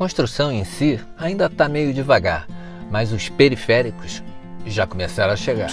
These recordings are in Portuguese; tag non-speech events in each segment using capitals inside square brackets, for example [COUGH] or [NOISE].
construção em si ainda está meio devagar, mas os periféricos já começaram a chegar.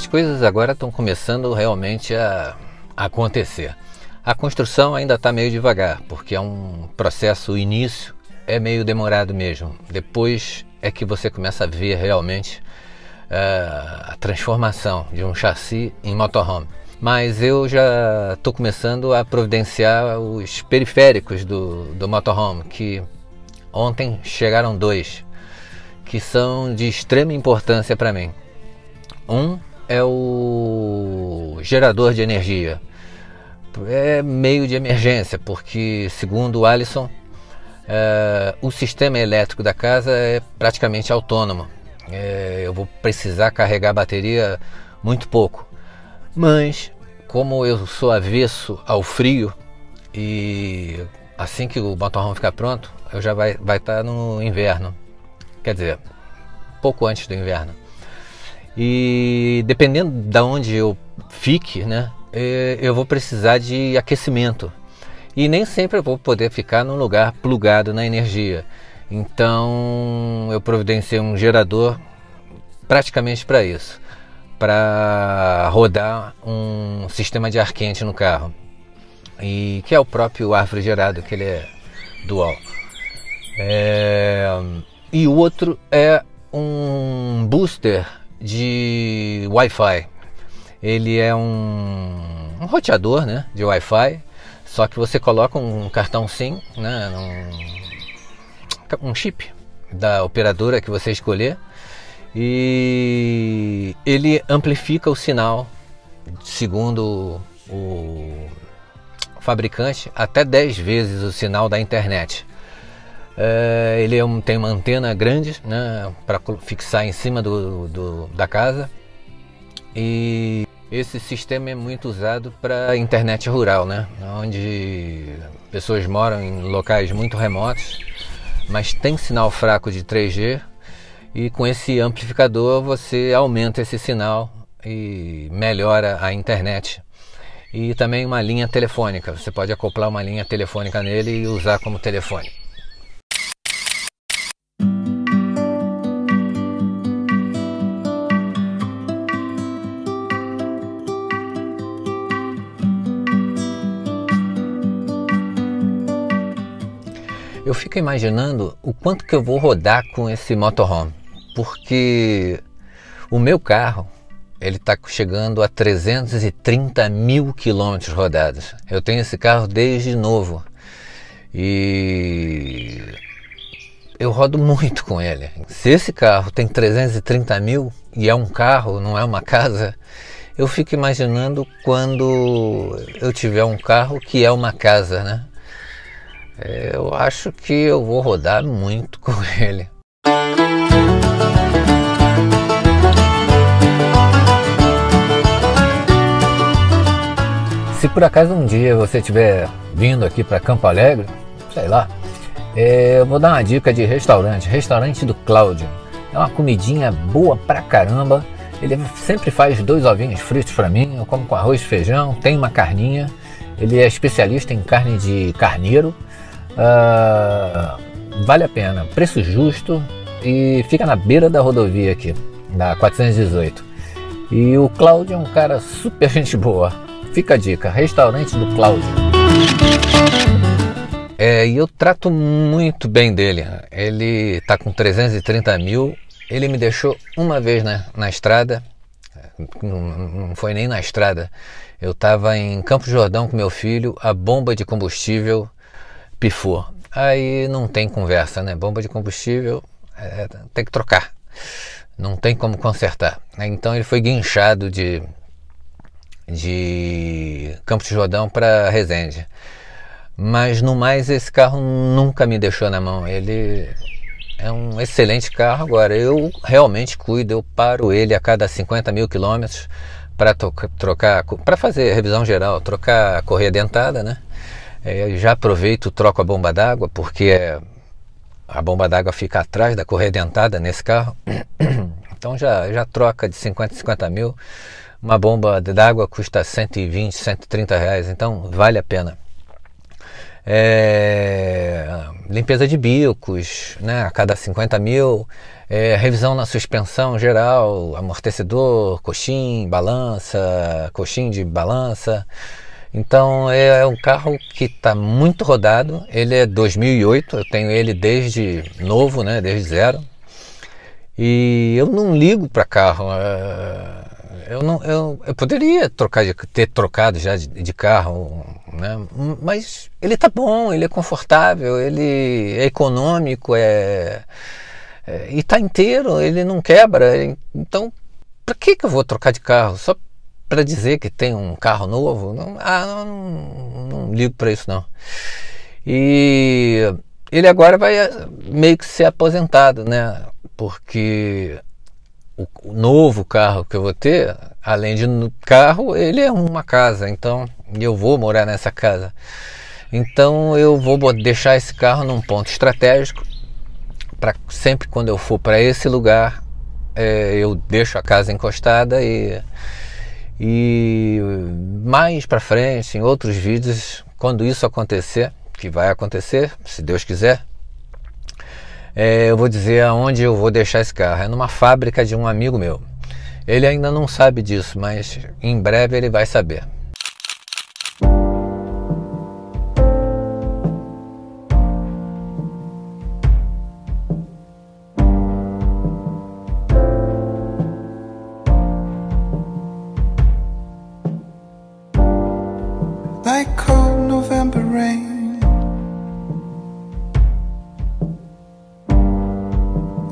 As coisas agora estão começando realmente a acontecer. A construção ainda está meio devagar, porque é um processo, o início é meio demorado mesmo. Depois é que você começa a ver realmente eh, a transformação de um chassi em motorhome. Mas eu já estou começando a providenciar os periféricos do, do motorhome, que ontem chegaram dois, que são de extrema importância para mim. Um é o gerador de energia. É meio de emergência, porque, segundo o Alisson, é, o sistema elétrico da casa é praticamente autônomo. É, eu vou precisar carregar a bateria muito pouco. Mas, como eu sou avesso ao frio, e assim que o motorhome ficar pronto, eu já vai estar vai tá no inverno. Quer dizer, pouco antes do inverno. E dependendo de onde eu fique, né, eh, eu vou precisar de aquecimento. E nem sempre eu vou poder ficar num lugar plugado na energia. Então eu providenciei um gerador praticamente para isso, para rodar um sistema de ar quente no carro. E que é o próprio ar refrigerado, que ele é dual. É, e o outro é um booster de Wi-Fi. Ele é um, um roteador né, de Wi-Fi, só que você coloca um cartão SIM, né, um, um chip da operadora que você escolher e ele amplifica o sinal, segundo o fabricante, até 10 vezes o sinal da internet. É, ele é um, tem uma antena grande né, para fixar em cima do, do, da casa e esse sistema é muito usado para internet rural, né, onde pessoas moram em locais muito remotos, mas tem sinal fraco de 3G e com esse amplificador você aumenta esse sinal e melhora a internet. E também uma linha telefônica, você pode acoplar uma linha telefônica nele e usar como telefone. Eu fico imaginando o quanto que eu vou rodar com esse motorhome, porque o meu carro ele está chegando a 330 mil quilômetros rodados. Eu tenho esse carro desde novo e eu rodo muito com ele. Se esse carro tem 330 mil e é um carro, não é uma casa, eu fico imaginando quando eu tiver um carro que é uma casa, né? É, Eu acho que eu vou rodar muito [LAUGHS] com ele. Se por acaso um dia você estiver vindo aqui para Campo Alegre, sei lá, é, eu vou dar uma dica de restaurante, restaurante do Cláudio. É uma comidinha boa pra caramba. Ele sempre faz dois ovinhos fritos para mim, eu como com arroz e feijão, tem uma carninha. Ele é especialista em carne de carneiro. Ah, vale a pena, preço justo e fica na beira da rodovia aqui, da 418. E o Cláudio é um cara super [LAUGHS] gente boa. Fica a dica, restaurante do Cláudio. É, e eu trato muito bem dele. Ele tá com 330 mil. Ele me deixou uma vez na, na estrada. Não, não foi nem na estrada. Eu estava em Campo Jordão com meu filho. A bomba de combustível pifou. Aí não tem conversa, né? Bomba de combustível é, tem que trocar. Não tem como consertar. Então ele foi guinchado de, de Campos de Jordão para Resende. Mas no mais esse carro nunca me deixou na mão. Ele é um excelente carro. Agora eu realmente cuido, eu paro ele a cada 50 mil quilômetros para trocar, para fazer revisão geral, trocar a correia dentada, né? É, já aproveito, troco a bomba d'água, porque a bomba d'água fica atrás da correia dentada nesse carro. [COUGHS] Então já, já troca de 50 a 50 mil. Uma bomba d'água custa 120, 130 reais, então vale a pena. É, limpeza de bicos, né, a cada 50 mil, é, revisão na suspensão geral, amortecedor, coxim, balança, coxim de balança. Então é um carro que está muito rodado. Ele é 2008, eu tenho ele desde novo, né, desde zero. E eu não ligo para carro. É, eu, não, eu, eu poderia trocar de, ter trocado já de, de carro, né? mas ele tá bom, ele é confortável, ele é econômico, é, é e tá inteiro, ele não quebra. Então, para que, que eu vou trocar de carro? Só para dizer que tem um carro novo? Não, ah, não, não, não ligo para isso não. E ele agora vai eh, meio que ser aposentado, né? Porque o, novo carro que eu vou ter, além de carro, ele é uma casa. Então eu vou morar nessa casa. Então eu vou deixar esse carro num ponto estratégico para sempre quando eu for para esse lugar é, eu deixo a casa encostada e e mais para frente, em outros vídeos, quando isso acontecer, que vai acontecer, se Deus quiser, é, eu vou dizer aonde eu vou deixar esse carro. É numa fábrica de um amigo meu. Ele ainda não sabe disso, mas em breve ele vai saber.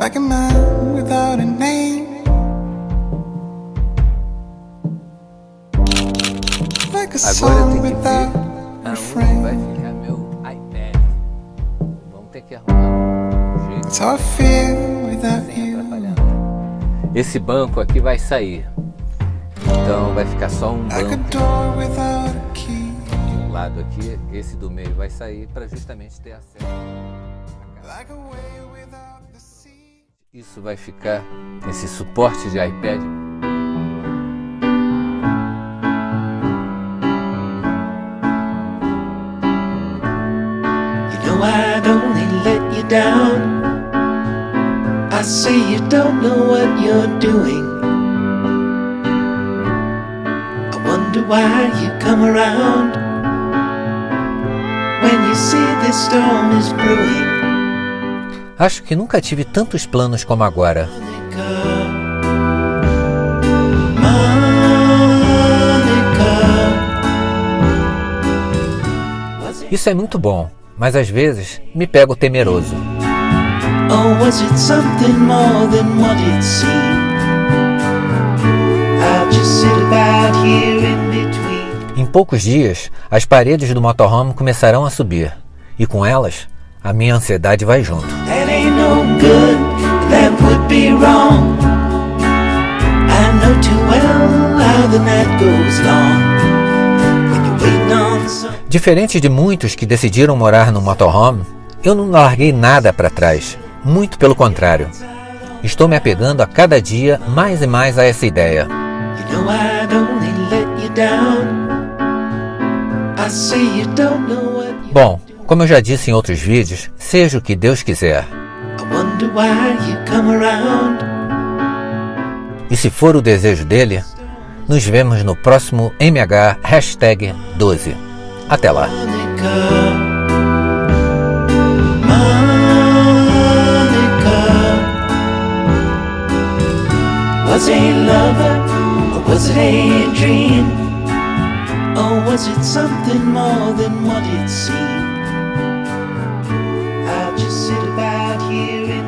Like a man without a name. Like a song without vai refrain. um That's how I feel without you. Esse banco aqui vai sair. Então vai ficar só um a banco a de um lado aqui, esse do meio vai sair para justamente ter acesso. Isso vai ficar esse suporte de iPad. You know I'd only let you down. I say you don't know what you're doing. I wonder why you come around when you see this storm is brewing. Acho que nunca tive tantos planos como agora. Isso é muito bom, mas às vezes me pego temeroso. Oh. Em poucos dias, as paredes do motorhome começarão a subir, e com elas, a minha ansiedade vai junto. No good, that would be wrong. I know too well how the night goes long. Diferente de muitos que decidiram morar no motorhome, eu não larguei nada para trás. Muito pelo contrário. Estou me apegando a cada dia mais e mais a essa ideia. You know Bom, como eu já disse em outros vídeos, seja o que Deus quiser. E se for o desejo dele, nos vemos no próximo MH 12. Até lá! Was it lover or was it a dream? Or was it something more than what it seemed? I'll just sit about here